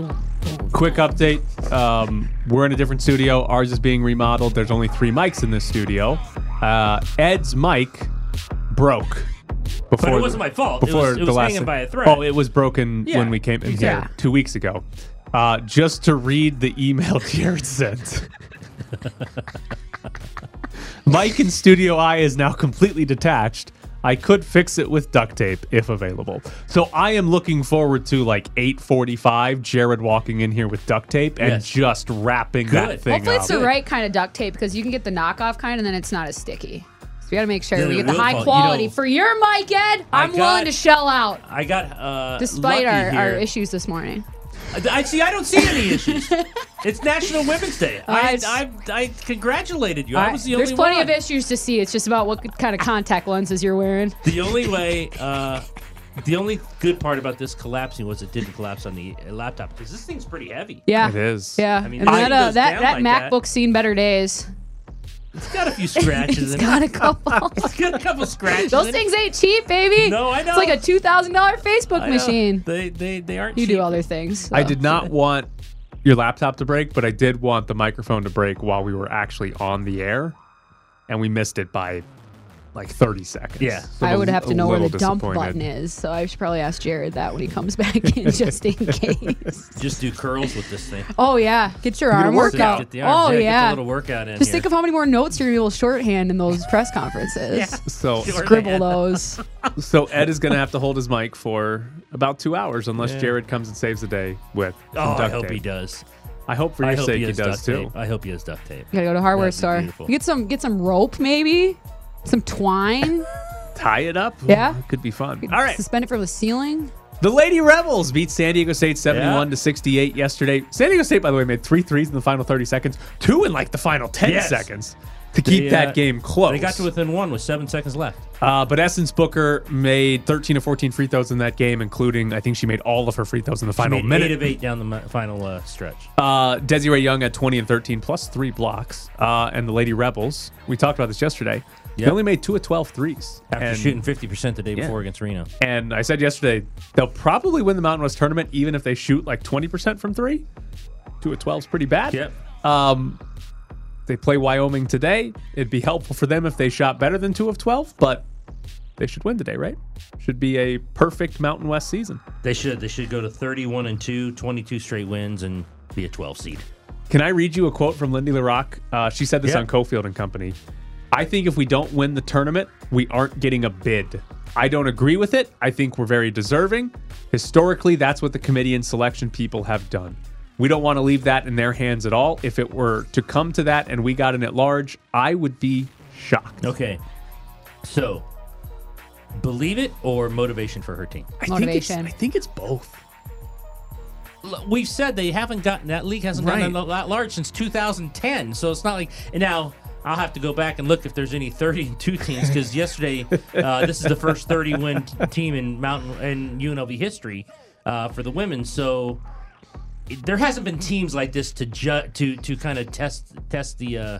boom, boom. Quick update. Um, we're in a different studio. Ours is being remodeled. There's only three mics in this studio. Uh, Ed's mic broke. Before but it wasn't my fault. It Before was- it the was last hanging by a thread. Oh, it was broken Yeah, when we came in exactly. here two weeks ago. Uh, just to read the email Jared sent. Mike in Studio I is now completely detached. I could fix it with duct tape if available. So I am looking forward to like 8:45 Jared walking in here with duct tape and Yes. just wrapping that Good. thing Hopefully, up. it's the right kind of duct tape because you can get the knockoff kind and then it's not as sticky. So we got to make sure Yeah, we get the real high qual- you quality know, for your mic, Ed. I I'm got- willing to shell out I got uh, despite lucky our, our issues this morning. I see. I don't see any issues. it's National Women's Day. I, it's- I, I congratulated you. I All was the only There's plenty one. of issues to see. It's just about what kind of contact lenses you're wearing. The only way, uh, the only good part about this collapsing was it didn't collapse on the uh, laptop because this thing's pretty heavy. Yeah. It is. Yeah. I mean, and that, uh, that, down that like that. MacBook's seen better days. It's got a few scratches It's in got it. a couple. It's got a couple scratches. Those in things ain't cheap, baby. No, I know. It's like a two thousand dollar MacBook know. machine. They, they, they aren't. You cheap. do other things. I so. did not want your laptop to break, but I did want the microphone to break while we were actually on the air, and we missed it by like 30 seconds. Yeah. So I would have to know where the dump button is, so I should probably ask Jared that when he comes back in, just in case. Just do curls with this thing. Oh yeah, get your Get arm workout. workout. Get the arms. Oh yeah, Get the little workout in Just here. think of how many more notes you're gonna be able to shorthand in those press conferences. yeah. So, Sure. Scribble those. so Ed is going to have to hold his mic for about two hours unless Yeah. Jared comes and saves the day with some Oh, I hope tape. he does. I hope for your hope sake he, he, does too. tape. I hope he has duct tape. You gotta go to hardware That'd store. Get some get some rope maybe, some twine. Tie it up. Yeah. Ooh, could be fun. All right. Suspend it from the ceiling. The Lady Rebels beat San Diego State 71 Yeah. to 68 yesterday. San Diego State, by the way, made three threes in the final 30 seconds, two in like the final 10 Yes. seconds to keep They, that uh, game close. They got to within one with seven seconds left. Uh, but Essence Booker made 13 to 14 free throws in that game, including I think she made all of her free throws in the final Made minute. eight of eight down the final uh, stretch. Uh, Desi-Rae Young at 20 and 13 plus three blocks. Uh, and the Lady Rebels, we talked about this yesterday. They Yep. only made two of 12 threes. After and, shooting 50% the day Yeah. before against Reno. And I said yesterday, they'll probably win the Mountain West tournament even if they shoot like 20% from three. Two of 12 is pretty bad. Yep. Um, they play Wyoming today. It'd be helpful for them if they shot better than two of 12, but they should win today, right? Should be a perfect Mountain West season. They should. They should go to 31 and 2, 22 straight wins, and be a 12 seed. Can I read you a quote from Lindy La Rocque? Uh, she said this Yeah. on Cofield and Company. I think if we don't win the tournament, we aren't getting a bid. I don't agree with it. I think we're very deserving. Historically, that's what the committee and selection people have done. We don't want to leave that in their hands at all. If it were to come to that and we got in at large, I would be shocked. Okay. So, believe it or motivation for her team? I Motivation. Think it's, I think it's both. We've said they haven't gotten that league hasn't Right. gotten that that large since 2010. So it's not like now I'll have to go back and look if there's any 32 teams because yesterday uh, this is the first 30 win t- team in Mountain in UNLV history uh, for the women. So it- there hasn't been teams like this to ju- to to kind of test test the uh,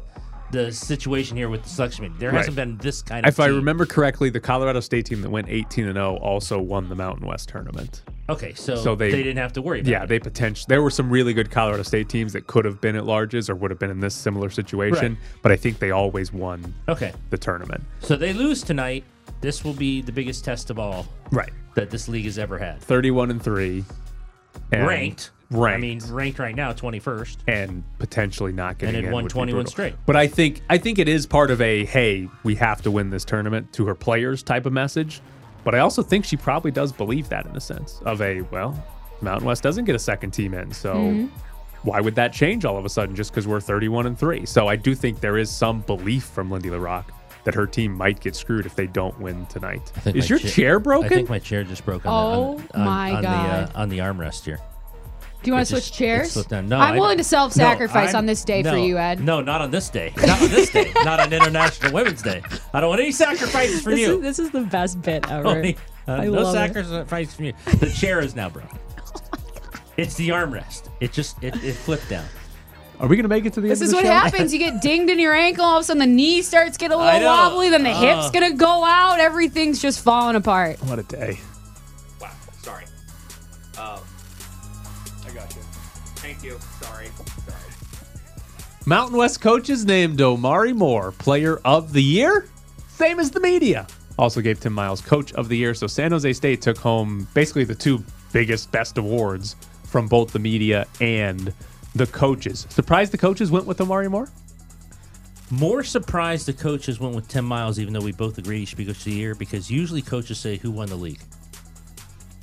the situation here with the selection committee. There hasn't been this kind of. If I remember correctly, the Colorado State team that went 18 and 0 also won the Mountain West tournament. Okay, so, So they- they, didn't have to worry about Yeah, it. they potentially there were some really good Colorado State teams that could have been at larges or would have been in this similar situation, Right. but I think they always won Okay, the tournament. so they lose tonight. This will be the biggest test of all Right. that this league has ever had. 31 and 3. and ranked. Ranked. I mean, ranked right now, 21st. and potentially not getting And it in won 21 straight. But I think I think it is part of a hey, we have to win this tournament to her players type of message. But I also think she probably does believe that in a sense of a well, Mountain West doesn't get a second team in, so Mm-hmm. why would that change all of a sudden just because we're 31 and 3? So I do think there is some belief from Lindy La Rocque that her team might get screwed if they don't win tonight. Is your cha- chair broken? I think my chair just broke on, Oh the, on, my on, God. the uh, on the armrest here. Do you want to switch chairs? No, I'm I- willing to self-sacrifice No, on this day I'm- for no, you, Ed. No, not on this day. Not on this day. not on International Women's Day. I don't want any sacrifices from This you. is, this is the best bit ever. Only- uh, I no love it. sacrifices from you. The chair is now broken. It's the armrest. It just it, it flipped down. Are we going to make it to the end This end is of what the show? happens. You get dinged in your ankle, all of a sudden the knee starts getting a I little know. wobbly, then the hip's Uh. gonna go out, everything's just falling apart. What a day. Wow, sorry. Um, Mountain West coaches named Omari Moore Player of the Year, same as the media. Also gave Tim Miles Coach of the Year. So San Jose State took home basically the two biggest, best awards from both the media and the coaches. Surprised the coaches went with Omari Moore? More surprised the coaches went with Tim Miles, even though we both agreed he should be coach of the year, because usually coaches say who won the league.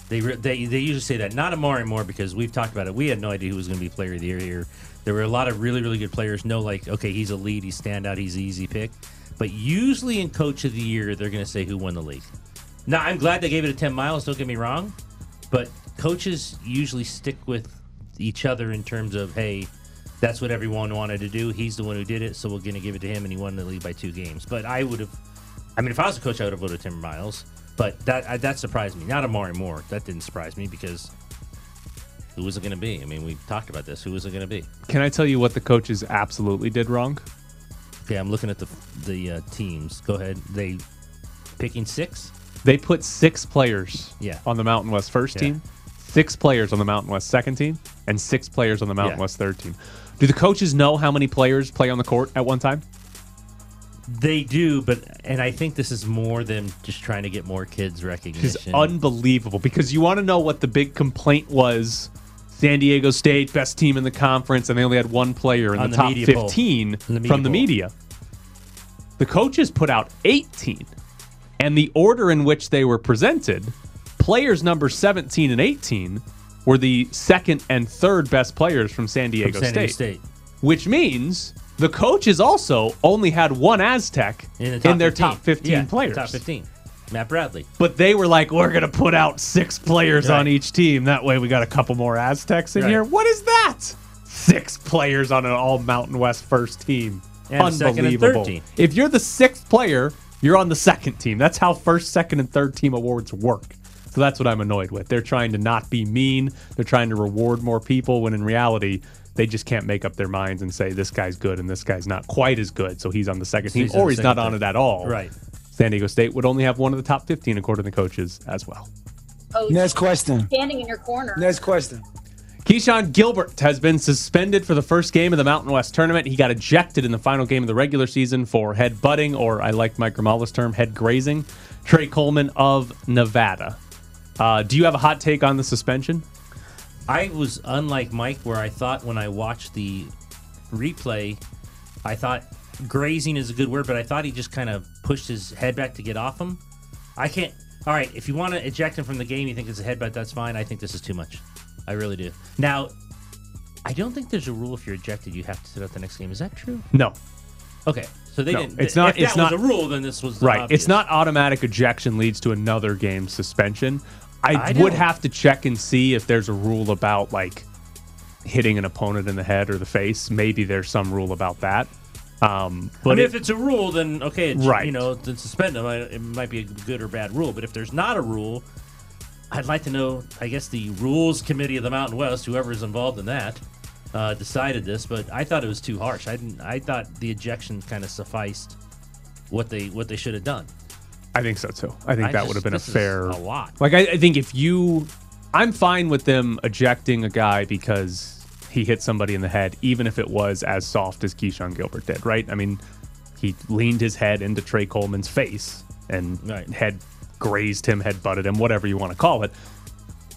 They, re- they they usually say that, not Omari Moore, because we've talked about it. We had no idea who was going to be player of the year here. There were a lot of really, really good players. No, like, okay, he's a lead, he's standout, he's easy pick. But usually in coach of the year, they're going to say who won the league. Now, I'm glad they gave it to Tim Miles, don't get me wrong, but coaches usually stick with each other in terms of, hey, that's what everyone wanted to do. He's the one who did it, so we're going to give it to him, and he won the league by two games. But I would have, I mean, if I was a coach, I would have voted Tim Miles. But that I, that surprised me. Not Omari Moore. That didn't surprise me because who was it going to be? I mean, we talked about this. Who was it going to be? Can I tell you what the coaches absolutely did wrong? Okay, I'm looking at the the uh, teams. Go ahead. They picking six. They put six players Yeah. on the Mountain West first Yeah. team, six players on the Mountain West second team, and six players on the Mountain Yeah. West third team. Do the coaches know how many players play on the court at one time? They do, but and I think this is more than just trying to get more kids recognition. It's unbelievable because you want to know what the big complaint was. San Diego State, best team in the conference, and they only had one player in the, the top 15 the from the poll. media. The coaches put out 18, and the order in which they were presented, players number 17 and 18 were the second and third best players from San from Diego, State, Diego State. which means the coaches also only had one Aztec In, the top their 15. top 15 Yeah, players. Top 15. Matt Bradley. But they were like, we're going to put out six players Right. on each team. That way we got a couple more Aztecs in Right. here. What is that? Six players on an all Mountain West first team. And second and third Unbelievable. team. If you're the sixth player, you're on the second team. That's how first, second, and third team awards work. So that's what I'm annoyed with. They're trying to not be mean. They're trying to reward more people when in reality, they just can't make up their minds and say this guy's good and this guy's not quite as good. So he's on the second So team he's or he's not second on it at all. Right. San Diego State would only have one of the top 15 according to the coaches as well. Coach Next question. standing in your corner. Next question. Keshon Gilbert has been suspended for the first game of the Mountain West tournament. He got ejected in the final game of the regular season for head butting, or I like Mike Grimala's term, head grazing. Tre Coleman of Nevada. Uh, do you have a hot take on the suspension? I was unlike Mike, where I thought when I watched the replay, I thought grazing is a good word, but I thought he just kind of pushed his head back to get off him. I can't. All right, if you want to eject him from the game, you think it's a headbutt, that's fine. I think this is too much. I really do. Now, I don't think there's a rule if you're ejected, you have to sit out the next game. Is that true? No. Okay, so they No, didn't. it's not- If it's that not- was a rule, then this was the Right. obvious. It's not automatic ejection leads to another game suspension. I, I would have to check and see if there's a rule about like hitting an opponent in the head or the face. Maybe there's some rule about that. Um, I but mean, it- if it's a rule, then okay, it's, Right. You know, then suspend them. It might be a good or bad rule. But if there's not a rule, I'd like to know. I guess the rules committee of the Mountain West, whoever is involved in that, uh, decided this. But I thought it was too harsh. I didn't. I thought the ejection kind of sufficed what they what they should have done. I think so too. I think I that just- would have been a fair. a lot. Like I, I think if you, I'm fine with them ejecting a guy because he hit somebody in the head, even if it was as soft as Keshon Gilbert did. Right? I mean, he leaned his head into Tre Coleman's face and Right. head grazed him, head butted him, whatever you want to call it.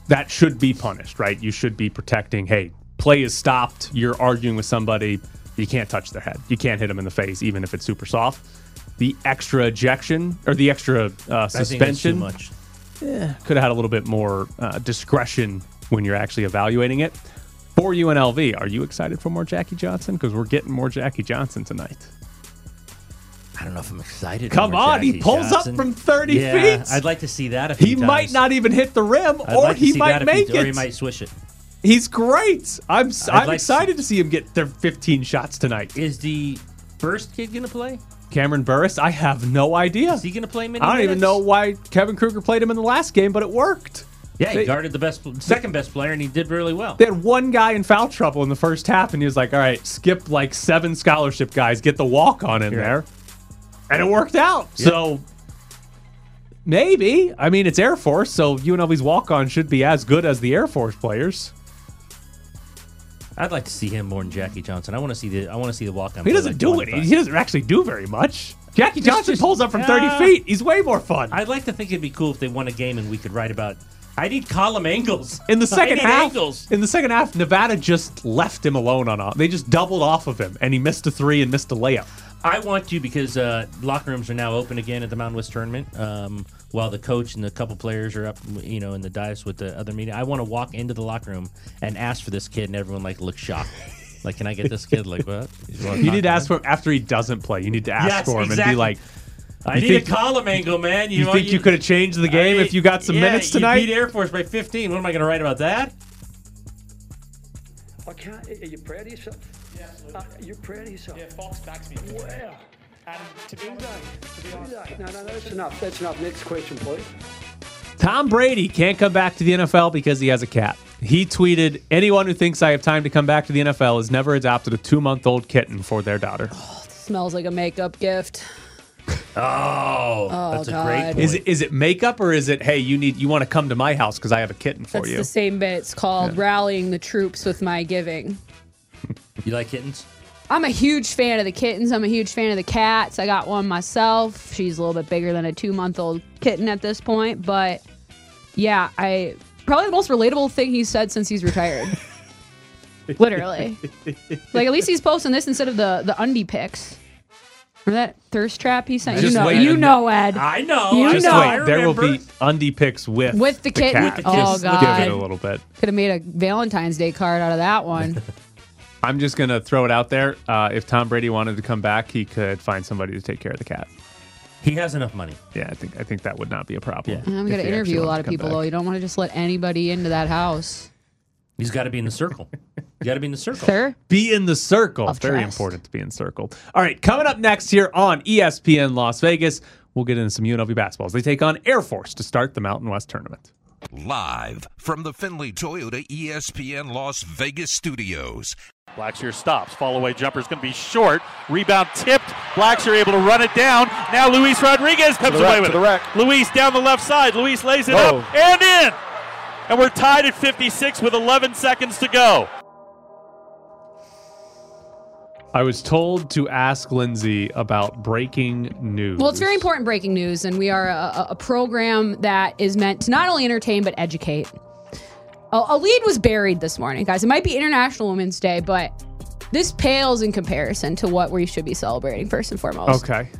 That should be punished, right? You should be protecting. Hey, play is stopped. You're arguing with somebody. You can't touch their head. You can't hit them in the face, even if it's super soft. The extra ejection or the extra uh, I think that's too suspension much. could have had a little bit more uh, discretion when you're actually evaluating it. For UNLV, are you excited for more Jackie Johnson? Because we're getting more Jackie Johnson tonight. I don't know if I'm excited. Come on, he pulls Johnson. up from 30 yeah, feet. I'd like to see that. A He few might not even hit the rim, I'd or like he might make he, it. or he might swish it. He's great. I'm I'd I'm like to excited see- to see him get their 15 shots tonight. Is the first kid gonna play? Cameron Burris, I have no idea. Is he gonna play many I don't even know why Kevin Kruger played him in the last game, but it worked. Yeah, he They- guarded the best, second best player, and he did really well. They had one guy in foul trouble in the first half, and he was like, "All right, skip like seven scholarship guys, get the walk on in You're there," right. and it worked out. Yeah. So maybe, I mean, it's Air Force, so UNLV's walk on should be as good as the Air Force players. I'd like to see him more than Jackie Johnson. I want to see the I want to see the walk on. He doesn't do it. He doesn't actually do very much. Jackie Johnson just- pulls up from 30 feet. He's way more fun. I'd like to think it'd be cool if they won a game and we could write about. I need column angles In the second half, Angles. in the second half, Nevada just left him alone on a. They just doubled off of him, and he missed a three and missed a layup. I want to because uh, locker rooms are now open again at the Mountain West tournament. Um, while the coach and a couple players are up, you know, in the dais with the other media, I want to walk into the locker room and ask for this kid, and everyone like looks shocked. like, can I get this kid? Like, what? You need to ask for him after he doesn't play. You need to ask Yes, for him and be like, I need think- a column angle, man. "You, know, think you could have changed the game I- if you got some yeah, minutes You tonight?" beat Air Force by 15. What am I going to write about that? I can't. Are you proud of yourself? Yeah, uh, you're proud of yourself. Yeah, Fox backs me. Wow. And to be Do honest, they? to be Do honest. No, no, that's enough. That's enough. Next question, please. Tom Brady can't come back to the NFL because he has a cat. He tweeted, "Anyone who thinks I have time to come back to the NFL has never adopted a two-month-old kitten for their daughter." Smells like a makeup gift. Oh, that's a great point. Is it is it makeup or is it hey you need you want to come to my house because I have a kitten for That's you? the same bit. It's called rallying the troops with my giving. You like kittens? I'm a huge fan of the kittens. I'm a huge fan of the cats. I got one myself. She's a little bit bigger than a two month old kitten at this point. But yeah, I probably the most relatable thing he's said since he's retired. Literally. like at least he's posting this instead of the the undie pics. Remember that thirst trap he sent? You know, wait. you know, Ed. I know. You Just know. know. Wait, there will be undie pics with With the kitten? cat. With the kitten. Just Oh, Give it God. a little bit. Could have made a Valentine's Day card out of that one. I'm just gonna throw it out there. Uh, if Tom Brady wanted to come back, he could find somebody to take care of the cat. He has enough money. Yeah, I think I think that would not be a problem. Yeah. I'm gonna interview a lot of people back. though. You don't want to just let anybody into that house. He's got to be in the circle. you got to be in the circle. Sir? Be in the circle. Of Very trust. important to be in circle. All right, coming up next here on ESPN Las Vegas, we'll get into some UNLV basketballs. They take on Air Force to start the Mountain West tournament. Live from the Findlay Toyota ESPN Las Vegas studios. Blackshear stops. Fall away jumper is going to be short. Rebound tipped. Blackshear able to run it down. Now Luis Rodriguez comes away rack, with it. the rack. Luis down the left side. Luis lays it Oh. up and in. And we're tied at 56 with 11 seconds to go. I was told to ask Lindsay about breaking news. Well, it's very important breaking news, and we are a, a- a program that is meant to not only entertain but educate. A, a lead was buried this morning, guys. It might be International Women's Day, but this pales in comparison to what we should be celebrating first and foremost. Okay.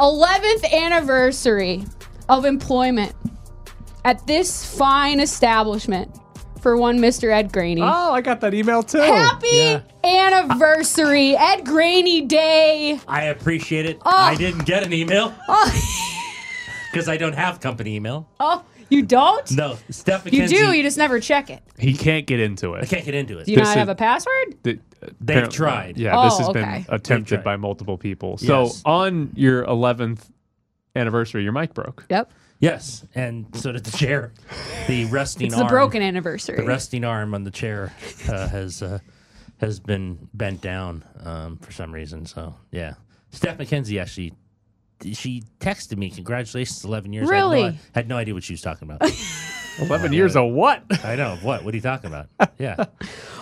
11th anniversary of employment at this fine establishment for one Mr. Ed Graney. Oh, I got that email too. Happy yeah. Anniversary, Ed Grainy Day. I appreciate it. Oh. I didn't get an email because I don't have company email. Oh, you don't? No, Steph You do, you just never check it. He can't get into it. I can't get into it. Do you This not is- have a password? Th- They've tried. Yeah, this Oh, has okay. been attempted by multiple people. So Yes. on your 11th anniversary, your mic broke. Yep. Yes, and so did the chair. The resting arm It's arm. the broken anniversary. The resting arm on the chair uh, has uh, has been bent down um, for some reason. So yeah, Steph McKenzie actually. She texted me, "Congratulations, eleven years." I had no- Really? had no idea what she was talking about. 11 years of what? I know what. What are you talking about? Yeah, well,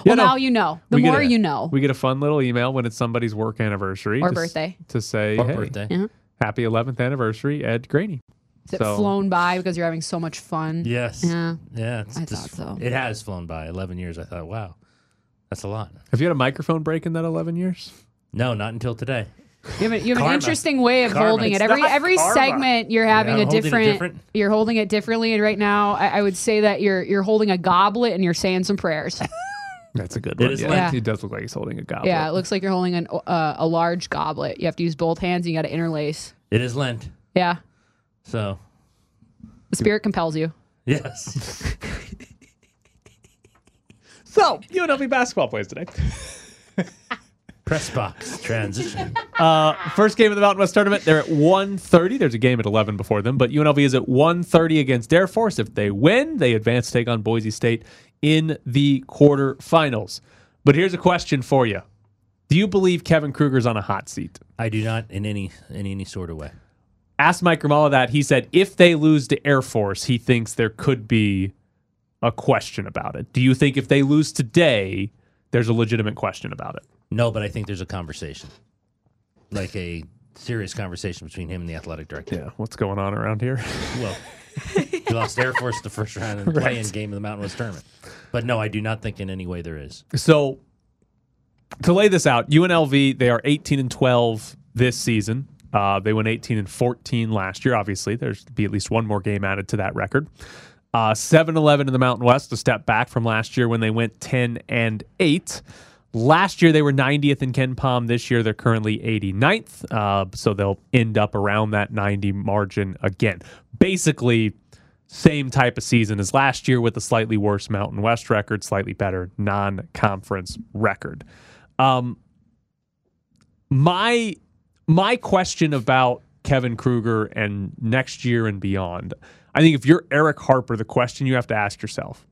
You know, now you know. The more a- you know. We get a fun little email when it's somebody's work anniversary Or to birthday. to say, or hey, birthday. Yeah. happy 11th anniversary, Ed Graney. Is it so- flown by because you're having so much fun? Yes. Yeah. Yeah. I just- thought so. It has flown by eleven years. I thought, wow, that's a lot. Have you had a microphone break in that 11 years? No, not until today. You have, a, you have an interesting way of Karma. holding it. It's Every not every karma. segment you're having Yeah, a I'm holding it different, different. You're holding it differently, and right now I, I would say that you're you're holding a goblet and you're saying some prayers. That's a good It one. is yeah, Lent. He does look like he's holding a goblet. yeah, it looks like you're holding an, uh, a large goblet. You have to use both hands. and You got to interlace. It is Lent, Yeah, so the spirit compels you. yes. So, UNLV basketball plays today. Press box transition. Uh, first game of the Mountain West tournament. They're at 1:30. There's a game at 11 before them, but UNLV is at 1:30 against Air Force. If they win, they advance to take on Boise State in the quarterfinals. But here's a question for you: Do you believe Kevin Kruger's on a hot seat? I do not in any in any sort of way. Asked Mike Grimala that. He said if they lose to Air Force, he thinks there could be a question about it. Do you think if they lose today, there's a legitimate question about it. No, but I think there's a conversation, like a serious conversation between him and the athletic director. Yeah, what's going on around here? Well, he lost Air Force the first round in the play-in game of the Mountain West tournament. But no, I do not think in any way there is. So to lay this out, UNLV they are 18 and 12 this season. Uh, they went 18 and 14 last year. Obviously, there's be at least one more game added to that record. Uh, 7 11 in the Mountain West, a step back from last year when they went 10 and 8. Last year they were 90th in KenPom. This year they're currently 89th. Uh, so they'll end up around that 90 margin again. Basically, same type of season as last year with a slightly worse Mountain West record, slightly better non conference record. Um, my my question about Kevin Kruger and next year and beyond, I think if you're Erick Harper, the question you have to ask yourself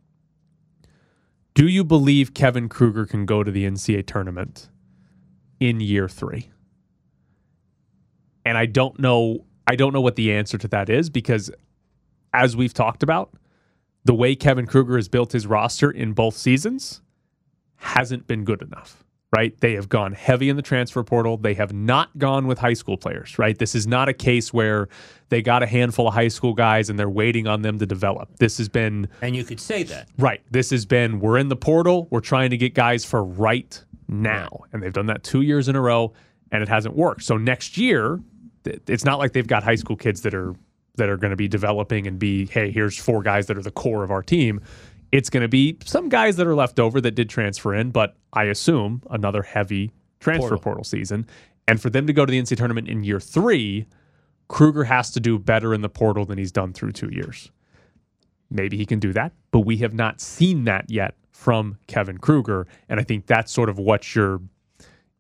do you believe Kevin Kruger can go to the NCAA tournament in year three? And I don't know. I don't know what the answer to that is because, as we've talked about, the way Kevin Kruger has built his roster in both seasons hasn't been good enough. Right? They have gone heavy in the transfer portal. They have not gone with high school players. Right? This is not a case where they got a handful of high school guys and they're waiting on them to develop. This has been And you could say that. Right. This has been we're in the portal, we're trying to get guys for right now. And they've done that 2 years in a row and it hasn't worked. So next year, it's not like they've got high school kids that are that are going to be developing and be, hey, here's four guys that are the core of our team. It's going to be some guys that are left over that did transfer in, but I assume another heavy transfer Portal. portal season. And for them to go to the NCAA tournament in year 3, Kruger has to do better in the portal than he's done through 2 years. Maybe he can do that, but we have not seen that yet from Kevin Kruger. And I think that's sort of what you're,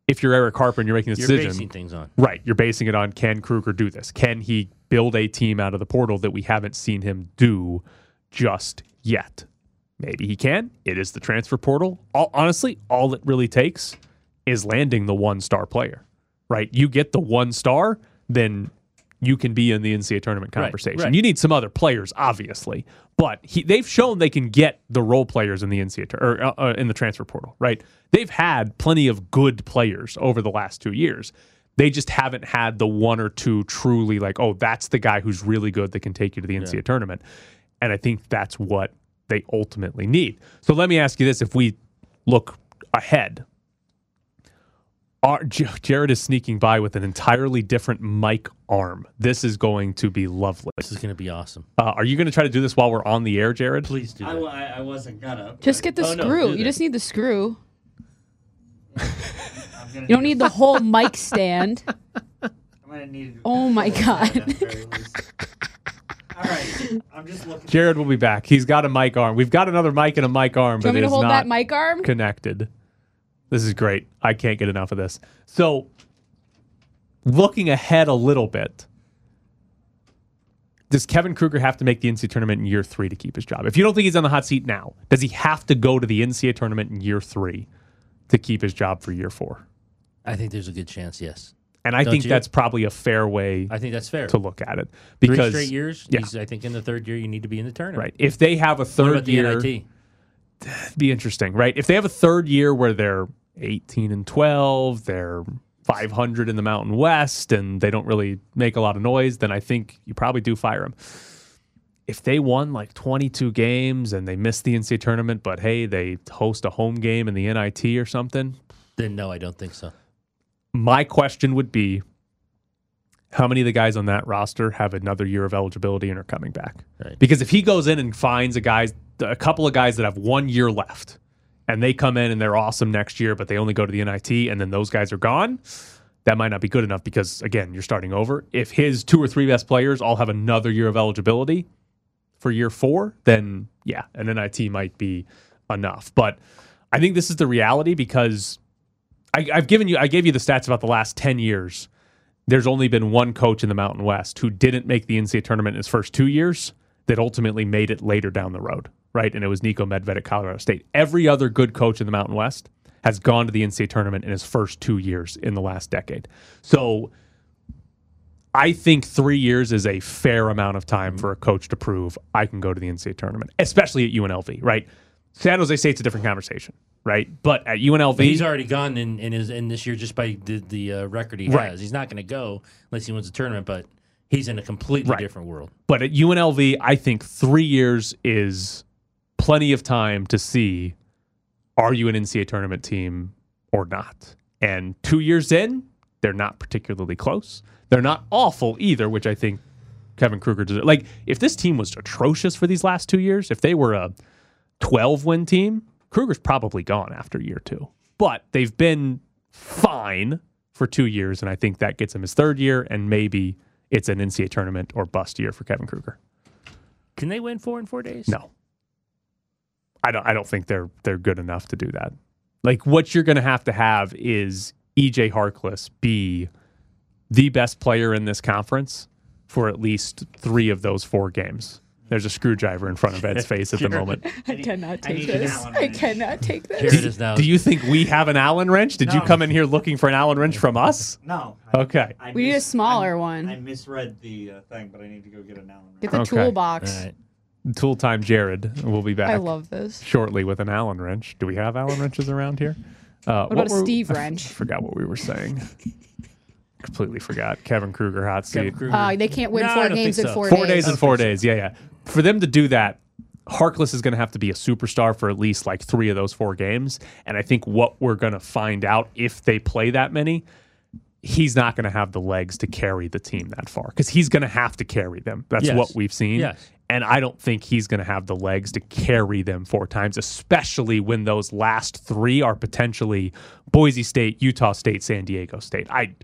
if you're Erick Harper and you're making a You're decision, basing things on. right, you're basing it on can Kruger do this? Can he build a team out of the portal that we haven't seen him do just yet? Maybe he can. It is the transfer portal. All, honestly, all it really takes is landing the one star player, right? You get the one star, then you can be in the NCAA tournament conversation. right. You need some other players, obviously, but he, they've shown they can get the role players in the NCAA or uh, uh, in the transfer portal, right? They've had plenty of good players over the last two years. They just haven't had the one or two truly like, oh, that's the guy who's really good that can take you to the NCAA tournament. And I think that's what they ultimately need. So let me ask you this: If we look ahead, are, Jared is sneaking by with an entirely different mic arm. This is going to be lovely. This is going to be awesome. Uh, are you going to try to do this while we're on the air, Jared? Please do I, that. I, I wasn't gonna. Just get the Oh, screw. do you that. just need the screw. You don't need the whole mic stand. I'm gonna need. Oh my God. at the very least. All right, I'm just looking. Jared will be back. He's got a mic arm. We've got another mic and a mic arm, Do you but want me it to is hold not that mic arm? connected. This is great. I can't get enough of this. So, looking ahead a little bit, does Kevin Kruger have to make the NCAA tournament in year three to keep his job? If you don't think he's on the hot seat now, does he have to go to the NCAA tournament in year three to keep his job for year four? I think there's a good chance, yes. And I Don't think you? that's probably a fair way I think that's fair. to look at it because Three straight years. yeah. I think in the third year you need to be in the tournament. right, if they have a What third about the year, NIT? it'd be interesting, right? If they have a third year where they're 18 and 12, they're 500 in the Mountain West, and they don't really make a lot of noise, then I think you probably do fire them. If they won like 22 games and they missed the NCAA tournament, but hey, they host a home game in the NIT or something, Then no, I don't think so. My question would be how many of the guys on that roster have another year of eligibility and are coming back? Right. Because if he goes in and finds a guys a couple of guys that have one year left and they come in and they're awesome next year, but they only go to the NIT and then those guys are gone, that might not be good enough because again, you're starting over. If his two or three best players all have another year of eligibility for year four, then yeah, an NIT might be enough. But I think this is the reality because I, I've given you, I gave you the stats about the last 10 years. There's only been one coach in the Mountain West who didn't make the NCAA tournament in his first two years that ultimately made it later down the road, right? And it was Niko Medved at Colorado State. Every other good coach in the Mountain West has gone to the NCAA tournament in his first two years in the last decade. So I think three years is a fair amount of time for a coach to prove I can go to the NCAA tournament, especially at UNLV, right? San Jose State's a different conversation. Right? But at UNLV, He's already gone in, in his in this year just by the, the uh, record he Right. has. He's not going to go unless he wins the tournament, but he's in a completely Right. different world. but at UNLV, I think three years is plenty of time to see are you an NCAA tournament team or not. And two years in, they're not particularly close. They're not awful either, which I think Kevin Kruger does. Like, if this team was atrocious for these last two years, if they were a 12 win team, Kruger's probably gone after year two. But they've been fine for two years, and I think that gets him his third year, and maybe it's an NCAA tournament or bust year for Kevin Kruger. Can they win four in four days? No. I don't I don't think they're they're good enough to do that. Like what you're gonna have to have is EJ Harkless be the best player in this conference for at least three of those four games. There's a screwdriver in front of Ed's face at the moment. I cannot take need this. I cannot take Here this. it is now. Do you think we have an Allen wrench? Did you No. come in here looking for an Allen wrench from us? No. I- Okay. I We need a mis- smaller I- one. I misread the uh, thing, but I need to go get an Allen wrench. Get the Okay. toolbox. All right. Tool time Jared We'll be back I love this. shortly with an Allen wrench. Do we have Allen wrenches around here? Uh, What about a were- Steve wrench? forgot what we were saying. Completely forgot. Kevin Kruger, hot seat. Kevin Kruger. Uh, they can't win No, I four don't games think in so. four, Four days. days and four days. Yeah, yeah. For them to do that, Harkless is going to have to be a superstar for at least like three of those four games. And I think what we're going to find out if they play that many, he's not going to have the legs to carry the team that far because he's going to have to carry them. That's Yes. what we've seen. Yes. And I don't think he's going to have the legs to carry them four times, especially when those last three are potentially Boise State, Utah State, San Diego State. I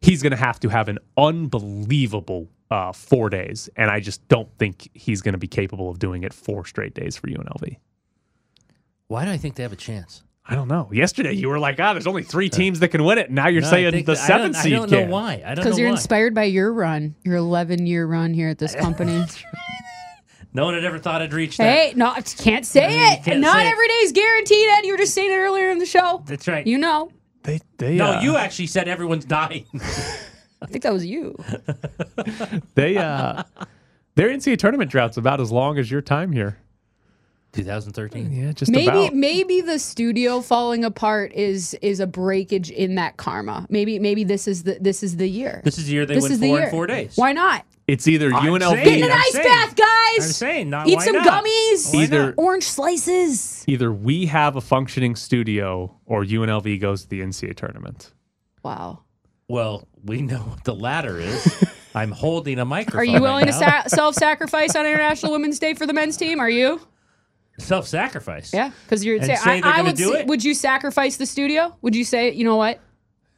he's going to have to have an unbelievable uh, four days, and I just don't think he's going to be capable of doing it four straight days for UNLV. Why do I think they have a chance? I don't know. Yesterday you were like, "Ah, there's only three teams that can win it." Now you're No, saying think the that- I don't- seventh I don't know why. I don't know Because you're why. inspired by your run, your 11 year run here at this company. No one had ever thought I'd reach that. hey, no, I can't say mean, it. can't Not say it. every day is guaranteed, Ed. You were just saying it earlier in the show. That's right. You know. They, they, no, uh, you actually said everyone's dying. I think that was you. they, uh, their NCAA tournament drought's about as long as your time here. 2013. Yeah, just maybe about. maybe the studio falling apart is is a breakage in that karma. Maybe maybe this is the this is the year. This is the year they this win is the four year. in four days. Why not? It's either I'm UNLV. saying- Get in an I'm ice saying- bath, guys. I'm saying, not, Eat why some not? gummies. Why Either- not? Orange slices. Either we have a functioning studio, or UNLV goes to the NCAA tournament. Wow. Well, we know what the latter is. I'm holding a microphone. Are you willing right to sa- self-sacrifice on International Women's Day for the men's team? Are you? self-sacrifice? Yeah, because you're And say, say I, I would. do it? Would you sacrifice the studio? Would you say, you know what,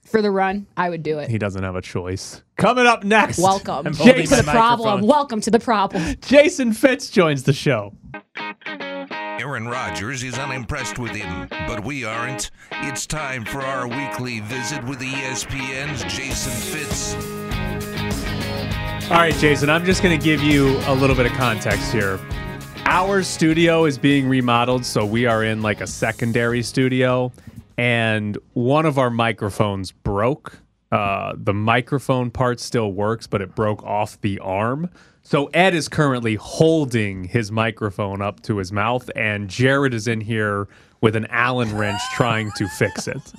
for the run, I would do it. He doesn't have a choice. Coming up next, Welcome I'm to my the problem. Welcome to the problem. Jason Fitz joins the show. Aaron Rodgers is unimpressed with him, but we aren't. It's time for our weekly visit with ESPN's Jason Fitz. All right, Jason, I'm just going to give you a little bit of context here. Our studio is being remodeled, so we are in like a secondary studio, and one of our microphones broke. Uh, the microphone part still works, but it broke off the arm. So Ed is currently holding his microphone up to his mouth, and Jared is in here with an Allen wrench trying to fix it.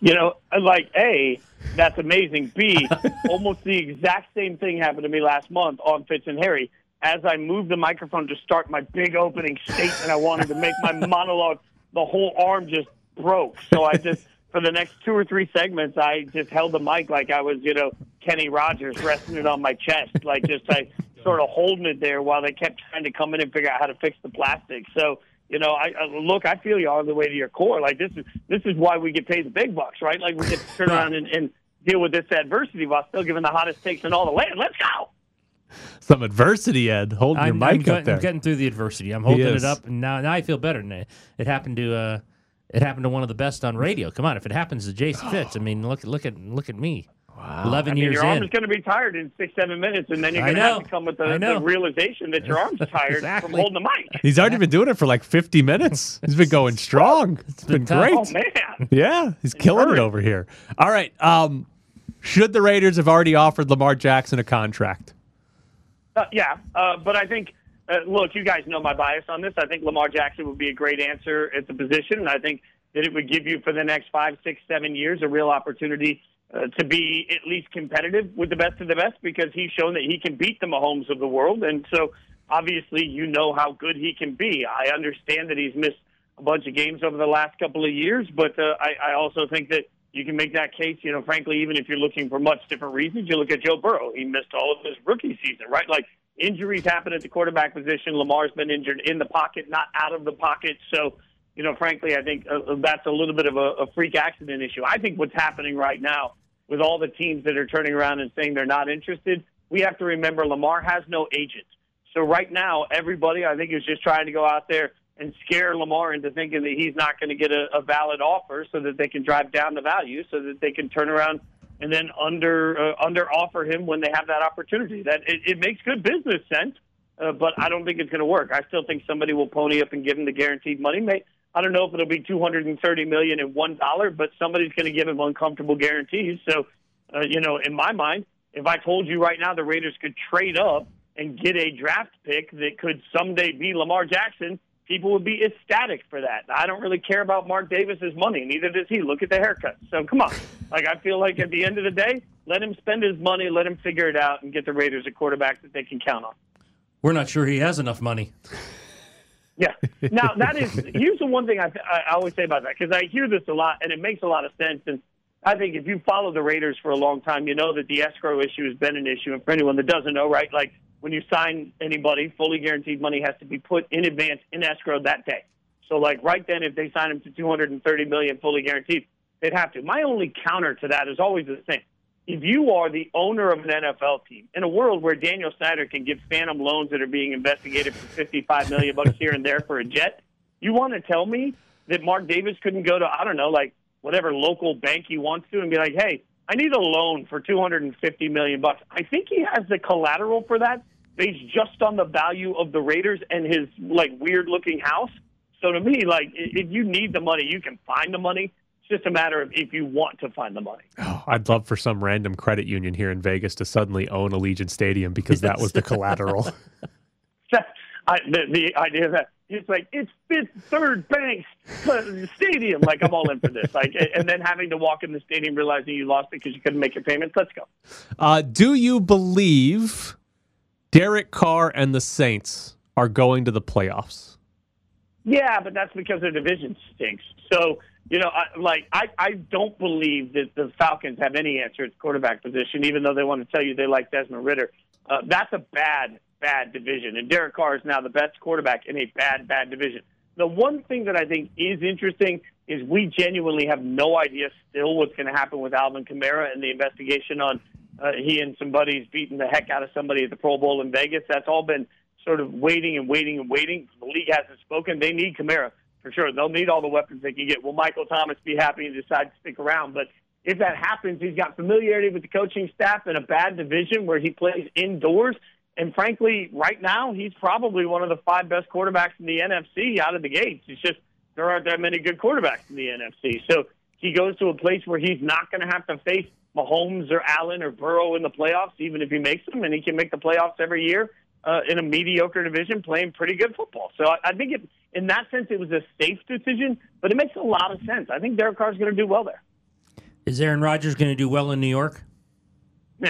You know, like A, that's amazing. B, almost the exact same thing happened to me last month on Fitz and Harry. As I moved the microphone to start my big opening statement, I wanted to make my monologue. The whole arm just broke. So I just, for the next two or three segments, I just held the mic like I was, you know, Kenny Rogers, resting it on my chest, like just I sort of holding it there while they kept trying to come in and figure out how to fix the plastic. So you know, I, I look, I feel you all the way to your core. Like this is this is why we get paid the big bucks, right? Like we get to turn around and, and deal with this adversity while still giving the hottest takes in all the land. Let's go. Some adversity, Ed, holding your I'm, mic I'm, up getting, there. I'm getting through the adversity. I'm holding it up, and now, now I feel better. And it, it happened to uh, it happened to one of the best on radio. Come on, if it happens to Jason Fitz, I mean, look look at look at me. Wow. Eleven I mean, years your arm in. is going to be tired in six, seven minutes, and then you're going to have to come with the, the realization that your arm's tired Exactly. from holding the mic. He's already been doing it for like 50 minutes. He's been going strong. It's been tough. great. Oh man, Yeah, he's killing it over here. All right. Um, should the Raiders have already offered Lamar Jackson a contract? Uh, yeah, uh, but I think uh, look, you guys know my bias on this. I think Lamar Jackson would be a great answer at the position, and I think that it would give you for the next five, six, seven years a real opportunity uh, to be at least competitive with the best of the best because he's shown that he can beat the Mahomes of the world, and so obviously you know how good he can be. I understand that he's missed a bunch of games over the last couple of years, but uh, I, I also think that you can make that case. You know, frankly, even if you're looking for much different reasons, you look at Joe Burrow. He missed all of his rookie season, right? Like injuries happen at the quarterback position. Lamar's been injured in the pocket, not out of the pocket. So, you know, frankly, I think uh, that's a little bit of a, a freak accident issue. I think what's happening right now with all the teams that are turning around and saying they're not interested, we have to remember Lamar has no agent. So right now, everybody I think is just trying to go out there and scare Lamar into thinking that he's not going to get a, a valid offer, so that they can drive down the value, so that they can turn around and then under uh, under offer him when they have that opportunity. That it, it makes good business sense, uh, but I don't think it's going to work. I still think somebody will pony up and give him the guaranteed money. May, I don't know if it'll be two hundred and thirty million and one dollar, but somebody's going to give him uncomfortable guarantees. So, uh, you know, in my mind, if I told you right now the Raiders could trade up and get a draft pick that could someday be Lamar Jackson, people would be ecstatic for that. I don't really care about Mark Davis's money, neither does he. Look at the haircut. So come on. Like I feel like at the end of the day, let him spend his money, let him figure it out, and get the Raiders a quarterback that they can count on. We're not sure he has enough money. Yeah. Now that is here's the one thing I, I always say about that because I hear this a lot and it makes a lot of sense. And I think if you follow the Raiders for a long time, you know that the escrow issue has been an issue. And for anyone that doesn't know, right, like when you sign anybody, fully guaranteed money has to be put in advance in escrow that day. So like right then, if they sign him to 230 million fully guaranteed, they'd have to. My only counter to that is always the same. If you are the owner of an NFL team in a world where Daniel Snyder can give phantom loans that are being investigated for 55 million bucks here and there for a jet, you want to tell me that Mark Davis couldn't go to I don't know like whatever local bank he wants to and be like, hey, I need a loan for 250 million bucks. I think he has the collateral for that based just on the value of the Raiders and his like weird looking house. So to me, like if you need the money, you can find the money. It's just a matter of if you want to find the money. Oh, I'd love for some random credit union here in Vegas to suddenly own Allegiant Stadium because that was the collateral. I, the, the idea that it's like it's fifth third bank stadium. Like I'm all in for this. Like and then having to walk in the stadium realizing you lost it because you couldn't make your payments. Let's go. Uh, do you believe Derek Carr and the Saints are going to the playoffs? Yeah, but that's because their division stinks. So you know, I, like I, I don't believe that the Falcons have any answer at quarterback position, even though they want to tell you they like Desmond Ridder. Uh, that's a bad, bad division, and Derek Carr is now the best quarterback in a bad, bad division. The one thing that I think is interesting is we genuinely have no idea still what's going to happen with Alvin Kamara and the investigation on uh, he and some buddies beating the heck out of somebody at the Pro Bowl in Vegas. That's all been sort of waiting and waiting and waiting. The league hasn't spoken. They need Kamara for sure. They'll need all the weapons they can get. Will Michael Thomas be happy and decide to stick around? But if that happens, he's got familiarity with the coaching staff in a bad division where he plays indoors. And frankly, right now, he's probably one of the five best quarterbacks in the NFC out of the gates. It's just there aren't that many good quarterbacks in the NFC. So he goes to a place where he's not going to have to face Mahomes or Allen or Burrow in the playoffs, even if he makes them, and he can make the playoffs every year uh, in a mediocre division, playing pretty good football. So I, I think it, in that sense, it was a safe decision, but it makes a lot of sense. I think Derek Carr's going to do well there. Is Aaron Rodgers going to do well in New York?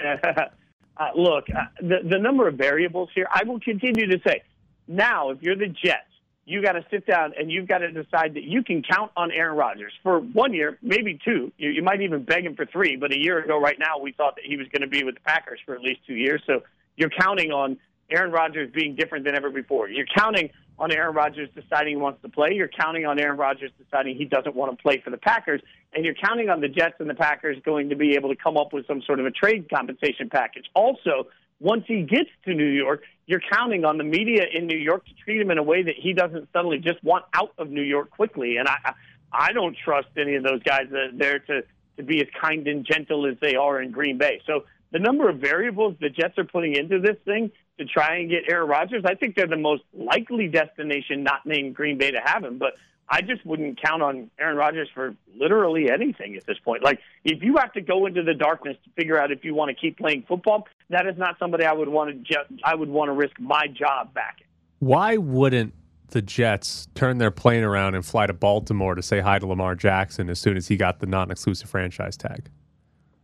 uh, look, uh, the the number of variables here. I will continue to say. Now, if you're the Jets, you got to sit down and you've got to decide that you can count on Aaron Rodgers for one year, maybe two. You, you might even beg him for three. But a year ago, right now, we thought that he was going to be with the Packers for at least two years. So you're counting on Aaron Rodgers being different than ever before. You're counting on Aaron Rodgers deciding he wants to play. You're counting on Aaron Rodgers deciding he doesn't want to play for the Packers. And you're counting on the Jets and the Packers going to be able to come up with some sort of a trade compensation package. Also, once he gets to New York, you're counting on the media in New York to treat him in a way that he doesn't suddenly just want out of New York quickly. And I, I don't trust any of those guys that are there to to be as kind and gentle as they are in Green Bay. So the number of variables the Jets are putting into this thing to try and get Aaron Rodgers, I think they're the most likely destination not named Green Bay to have him. But I just wouldn't count on Aaron Rodgers for literally anything at this point. Like, if you have to go into the darkness to figure out if you want to keep playing football, that is not somebody I would want to. I would want to risk my job back. Why wouldn't the Jets turn their plane around and fly to Baltimore to say hi to Lamar Jackson as soon as he got the non-exclusive franchise tag?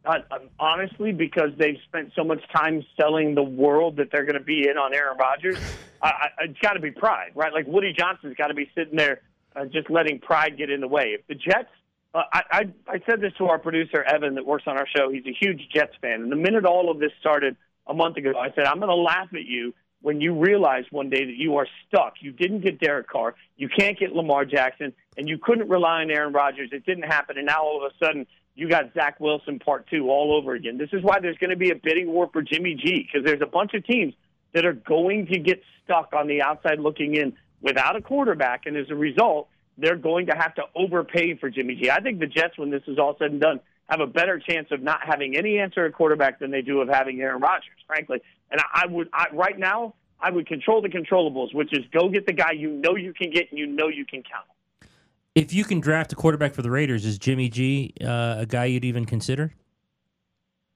Uh, honestly, because they've spent so much time selling the world that they're going to be in on Aaron Rodgers, I, I, it's got to be pride, right? Like Woody Johnson's got to be sitting there uh, just letting pride get in the way. If the Jets, uh, I, I, I said this to our producer Evan that works on our show. He's a huge Jets fan, and the minute all of this started a month ago, I said I'm going to laugh at you when you realize one day that you are stuck. You didn't get Derek Carr, you can't get Lamar Jackson, and you couldn't rely on Aaron Rodgers. It didn't happen, and now all of a sudden you got Zach Wilson part two all over again. This is why there's going to be a bidding war for Jimmy G because there's a bunch of teams that are going to get stuck on the outside looking in without a quarterback, and as a result, they're going to have to overpay for Jimmy G. I think the Jets, when this is all said and done, have a better chance of not having any answer at quarterback than they do of having Aaron Rodgers, frankly. And I would, I, right now, I would control the controllables, which is go get the guy you know you can get and you know you can count. If you can draft a quarterback for the Raiders, is Jimmy G uh, a guy you'd even consider?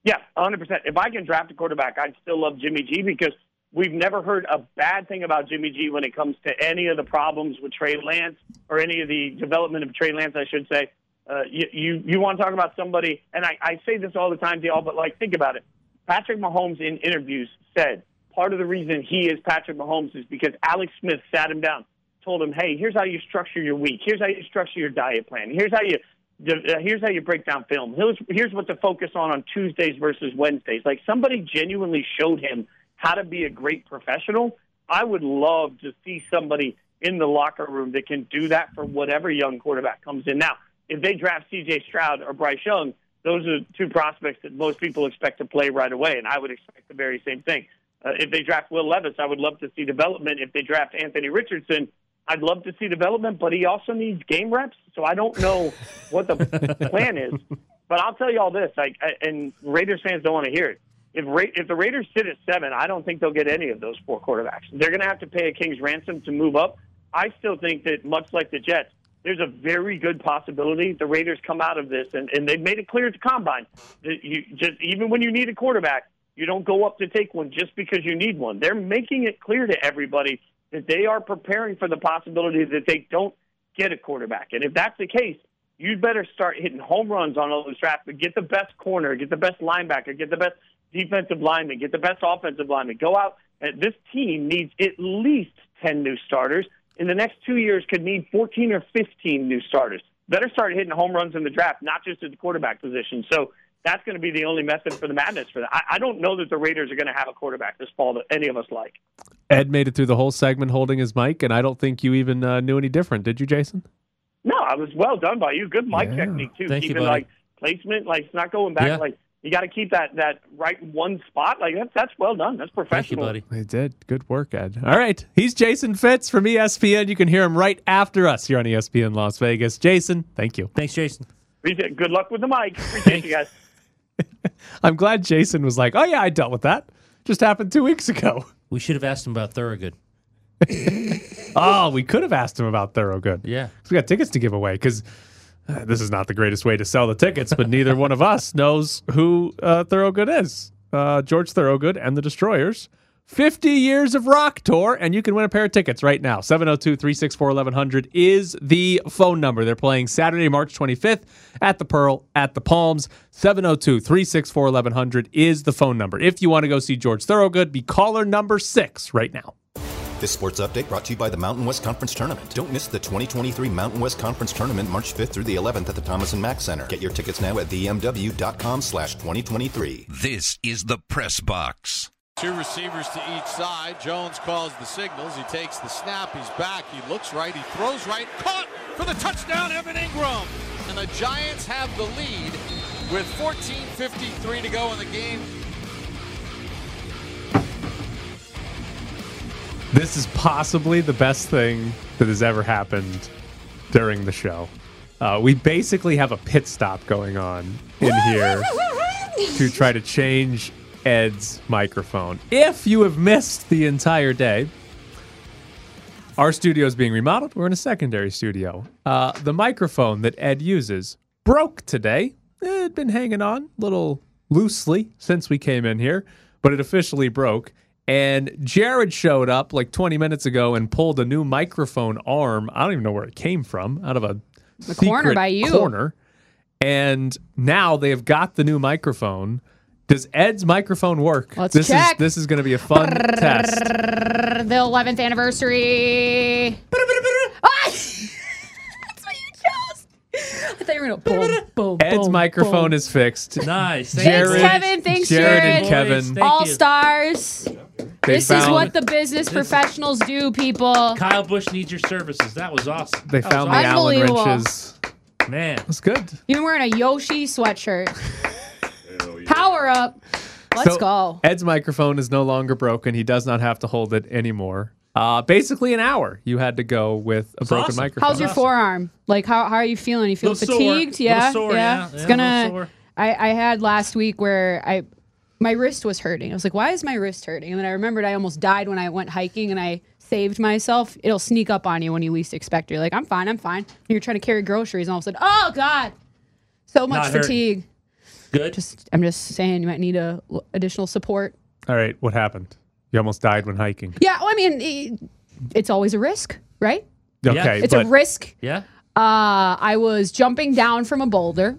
Yeah, 100%. If I can draft a quarterback, I'd still love Jimmy G because we've never heard a bad thing about Jimmy G when it comes to any of the problems with Trey Lance or any of the development of Trey Lance, I should say. Uh, you, you, you want to talk about somebody, and I, I say this all the time to y'all, but like, think about it. Patrick Mahomes in interviews said part of the reason he is Patrick Mahomes is because Alex Smith sat him down told him, "Hey, here's how you structure your week. Here's how you structure your diet plan. Here's how you uh, here's how you break down film. Here's here's what to focus on on Tuesdays versus Wednesdays." Like somebody genuinely showed him how to be a great professional. I would love to see somebody in the locker room that can do that for whatever young quarterback comes in. Now, if they draft C.J. Stroud or Bryce Young, those are two prospects that most people expect to play right away, and I would expect the very same thing. Uh, if they draft Will Levis, I would love to see development. If they draft Anthony Richardson, I'd love to see development, but he also needs game reps. So I don't know what the plan is. But I'll tell you all this: like, and Raiders fans don't want to hear it. If Ra- if the Raiders sit at seven, I don't think they'll get any of those four quarterbacks. They're going to have to pay a king's ransom to move up. I still think that much like the Jets, there's a very good possibility the Raiders come out of this, and, and they've made it clear at the combine that you just even when you need a quarterback, you don't go up to take one just because you need one. They're making it clear to everybody that they are preparing for the possibility that they don't get a quarterback. And if that's the case, you'd better start hitting home runs on all those drafts, but get the best corner, get the best linebacker, get the best defensive lineman, get the best offensive lineman. Go out. This team needs at least 10 new starters. In the next two years, could need 14 or 15 new starters. Better start hitting home runs in the draft, not just at the quarterback position. So that's going to be the only method for the madness for that. I, I don't know that the Raiders are going to have a quarterback this fall that any of us like. Ed made it through the whole segment holding his mic, and I don't think you even uh, knew any different, did you, Jason? No, I was well done by you. Good mic Yeah. technique too. Thank Keeping buddy. like placement, like it's not going back. Yeah. Like you got to keep that that right one spot. Like that's that's well done. That's professional. Thank you, buddy. They did. Good work, Ed. All right. He's Jason Fitz from ESPN. You can hear him right after us here on ESPN Las Vegas. Jason, thank you. Thanks, Jason. Good luck with the mic. Appreciate you guys. I'm glad Jason was like, oh, yeah, I dealt with that. Just happened two weeks ago. We should have asked him about Thorogood. Oh, we could have asked him about Thorogood. Yeah, we got tickets to give away because uh, this is not the greatest way to sell the tickets, but neither one of us knows who uh, Thorogood is. Uh, George Thorogood and the Destroyers. 50 years of rock tour, and you can win a pair of tickets right now. 702 364 1100 is the phone number. They're playing Saturday, March 25th at the Pearl at the Palms. 702 364 1100 is the phone number. If you want to go see George Thorogood be caller number six right now. This sports update brought to you by the Mountain West Conference Tournament. Don't miss the 2023 Mountain West Conference Tournament March 5th through the 11th at the Thomas and Mack Center. Get your tickets now at themw.com slash 2023. This is the Press Box. Two receivers to each side. Jones calls the signals. He takes the snap. He's back. He looks right. He throws right. Caught for the touchdown, Evan Engram. And the Giants have the lead with 14.53 to go in the game. This is possibly the best thing that has ever happened during the show. Uh, we basically have a pit stop going on in here to try to change Ed's microphone. If you have missed the entire day, our studio is being remodeled. We're in a secondary studio. Uh, the microphone that Ed uses broke today. It had been hanging on a little loosely since we came in here, but it officially broke. And Jared showed up like 20 minutes ago and pulled a new microphone arm. I don't even know where it came from, out of a The corner secret by you. corner. And now they have got the new microphone. Does Ed's microphone work? Let's this check. is this is going to be a fun test. The 11th anniversary. That's what you chose. I thought you were going to boom, boom, Ed's boom, microphone boom. is fixed. Nice. Thanks, Jared, Kevin. Thanks, Jared Jared. and Kevin. Thank All you. stars. They This is what the business professionals do, people. Kyle Busch needs your services. That was awesome. They That was found the awesome. Allen wrenches. Man. That's good. Even wearing a Yoshi sweatshirt. Power up. Let's So, go. Ed's microphone is no longer broken. He does not have to hold it anymore. Uh, basically, an hour you had to go with a broken awesome. microphone. How's your forearm? Like, how, how are you feeling? You feel Little sore. fatigued? Yeah, sore, yeah. It's Yeah, gonna. I I had last week where I my wrist was hurting. I was like, why is my wrist hurting? And then I remembered I almost died when I went hiking and I saved myself. It'll sneak up on you when you least expect. it. You're like, I'm fine, I'm fine. And you're trying to carry groceries, and all of a sudden, oh god, so much Not hurting. Fatigue. Good. Just I'm just saying, you might need a l- additional support. All right, what happened? You almost died when hiking. Yeah, well, I mean, it, it's always a risk, right? Okay, It's but a risk. Yeah. Uh, I was jumping down from a boulder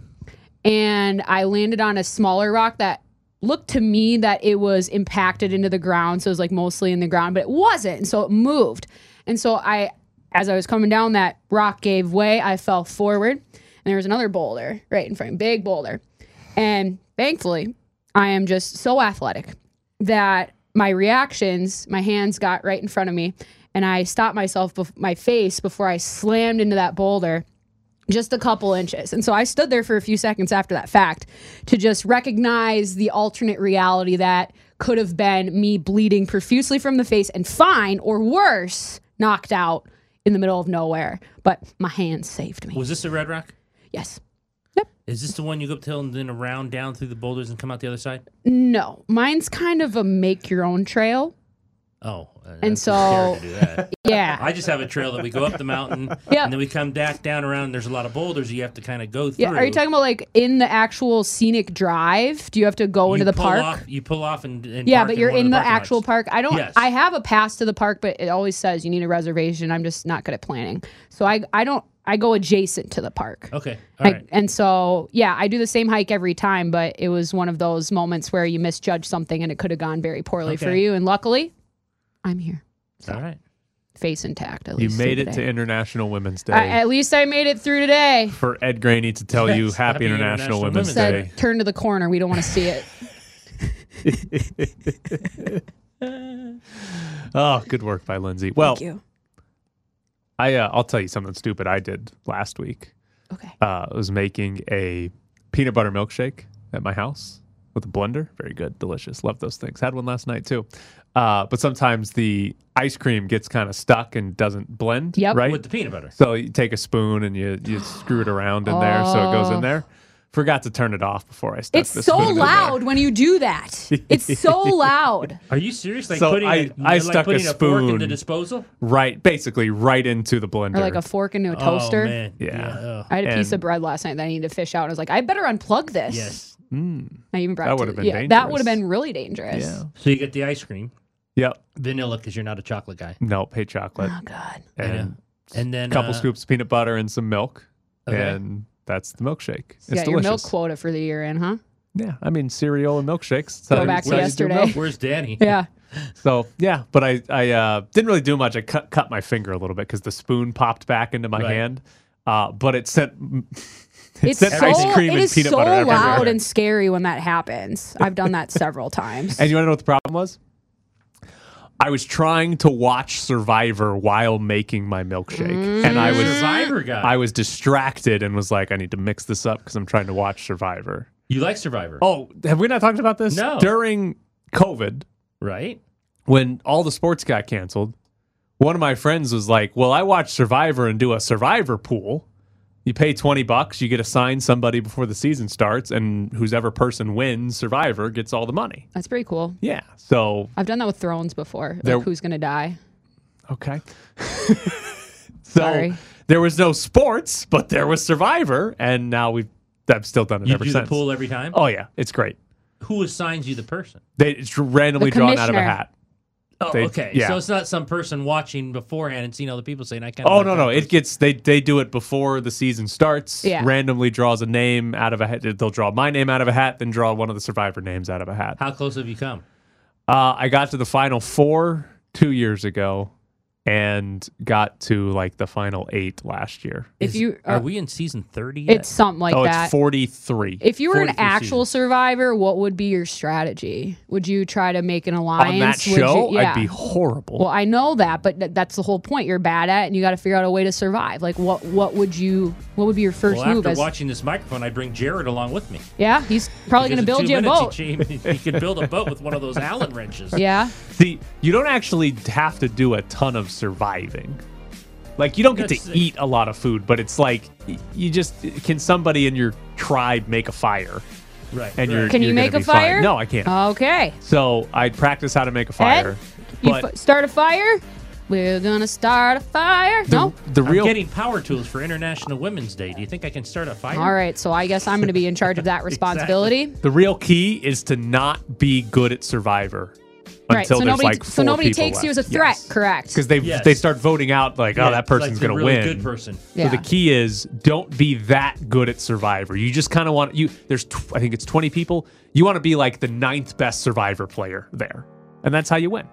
and I landed on a smaller rock that looked to me that it was impacted into the ground. So it was like mostly in the ground, but it wasn't. And so it moved. And so I, as I was coming down, that rock gave way. I fell forward and there was another boulder right in front, big boulder. And thankfully, I am just so athletic that my reactions, my hands got right in front of me, and I stopped myself, bef- my face, before I slammed into that boulder just a couple inches. And so I stood there for a few seconds after that fact to just recognize the alternate reality that could have been me bleeding profusely from the face and fine, or worse, knocked out in the middle of nowhere. But my hands saved me. Was this a Red Rock? Yes. Is this the one you go up the hill and then around down through the boulders and come out the other side? No, mine's kind of a make your own trail. Oh, Uh, and so- scared to do that. Yeah. I just have a trail that we go up the mountain, Yeah. and then we come back down around. And there's a lot of boulders you have to kind of go through. Yeah, are you talking about like in the actual scenic drive? Do you have to go into the park? Off, you pull off and, and yeah, but you're one of in the, parking actual lots. park. I don't. Yes. I have a pass to the park, but it always says you need a reservation. I'm just not good at planning, so I I don't. I go adjacent to the park. Okay, all I- right. And so yeah, I do the same hike every time, but it was one of those moments where you misjudge something and it could have gone very poorly for you. And luckily, I'm here, All right. face intact. At you least made through it to. International Women's Day. I, at least I made it through today. For Ed Graney to tell you Happy, Happy International, International Women's Women's Day. Said turn to the corner. We don't want to see it. oh, good work by Lindsay. Well, Thank you. I uh, I'll tell you something stupid I did last week. Okay. Uh, I was making a peanut butter milkshake at my house with a blender. Very good, delicious. Love those things. Had one last night too. Uh, but sometimes the ice cream gets kind of stuck and doesn't blend. Yep. Right. With the peanut butter. So you take a spoon and you you screw it around in there so it goes Oh. in there. Forgot to turn it off before I stuck It's the so spoon in there. loud when you do that. It's so loud. Are you serious? Like So putting I- a, I like stuck a putting a, fork in the disposal? Right, basically right into the blender. Or like a fork into a toaster. Oh man. Yeah. ugh. I had a piece And- of bread last night that I needed to fish out. And I was like, I better unplug this. Yes. I even brought That it to- would've been yeah, That would have been really dangerous. Yeah. So you get the ice cream, Yep. vanilla, because you're not a chocolate guy, Nope. Hate chocolate. Oh God. and and then a couple uh, scoops of peanut butter and some milk, Okay. and that's the milkshake. You it's got your milk quota for the year in, huh? Yeah, I mean cereal and milkshakes. That's Go back to how you do yesterday. Where's Danny? Yeah. So yeah, but I I uh, didn't really do much. I cut cut my finger a little bit because the spoon popped back into my Right. hand. Uh, but it sent it It's sent so ice cream it and is peanut so butter everywhere. loud and scary when that happens. I've done that several times. And you want to know what the problem was? I was trying to watch Survivor while making my milkshake, and I was Survivor guy. I was distracted and was like, I need to mix this up because I'm trying to watch Survivor. you like Survivor? Oh, have we not talked about this? No. During COVID, right. when all the sports got canceled, one of my friends was like, Well, I watch Survivor and do a Survivor pool. You pay 20 bucks, you get assigned somebody before the season starts, and whoever person wins Survivor gets all the money. That's pretty cool. Yeah. So, I've done that with Thrones before. Like who's gonna die? okay. so, Sorry. there was no sports, but there was Survivor, and now we've I've still done it You ever do since. the pool every time. Oh, yeah. It's great. Who assigns you the person? They, it's randomly The drawn out of a commissioner. hat. Oh, They- okay. yeah. So it's not some person watching beforehand and seeing all the people saying, "I kind of Oh no no! It gets they they do it before the season starts. Yeah. Randomly draws a name out of a hat. They'll draw my name out of a hat, then draw one of the survivor names out of a hat. How close have you come? Uh, I got to the final four two years ago, and got to like the final eight last year. If you Are uh, we in season thirty? Yet? it's something like oh, that. it's forty three. If you were an 43 actual survivor, what would be your strategy? Would you try to make an alliance? On that Would show, you, I'd be horrible. Well, I know that, but th- that's the whole point. You're bad at, it and you got to figure out a way to survive. Like, what what would you? What would be your first well, move? after As, watching this microphone, I'd bring Jared along with me. yeah, he's probably going to Because build in you a two boat. minutes, He, he could build a boat with one of those Allen wrenches. Yeah, See, you don't actually have to do a ton of surviving. Like you don't get That's to eat a lot of food, but it's like you just can somebody in your tribe make a fire, Right. and you're Can you you're make a be fine. fire? No, I can't. okay. so I'd practice how to make a fire. You f- start a fire. We're gonna start a fire. the, no. the I'm real getting power tools for International Women's Day. Do you think I can start a fire? All right, so I guess I'm going to be in charge of that responsibility. the real key is to not be good at Survivor Right, until so there's nobody, like so four nobody people takes you as a threat, Yes. correct? because they Yes. they start voting out like Yeah, oh that it's like person's gonna really win. good person. Yeah. So the key is don't be that good at Survivor. You just kind of want you. There's tw- I think it's 20 people. You want to be like the ninth best Survivor player there, and that's how you win.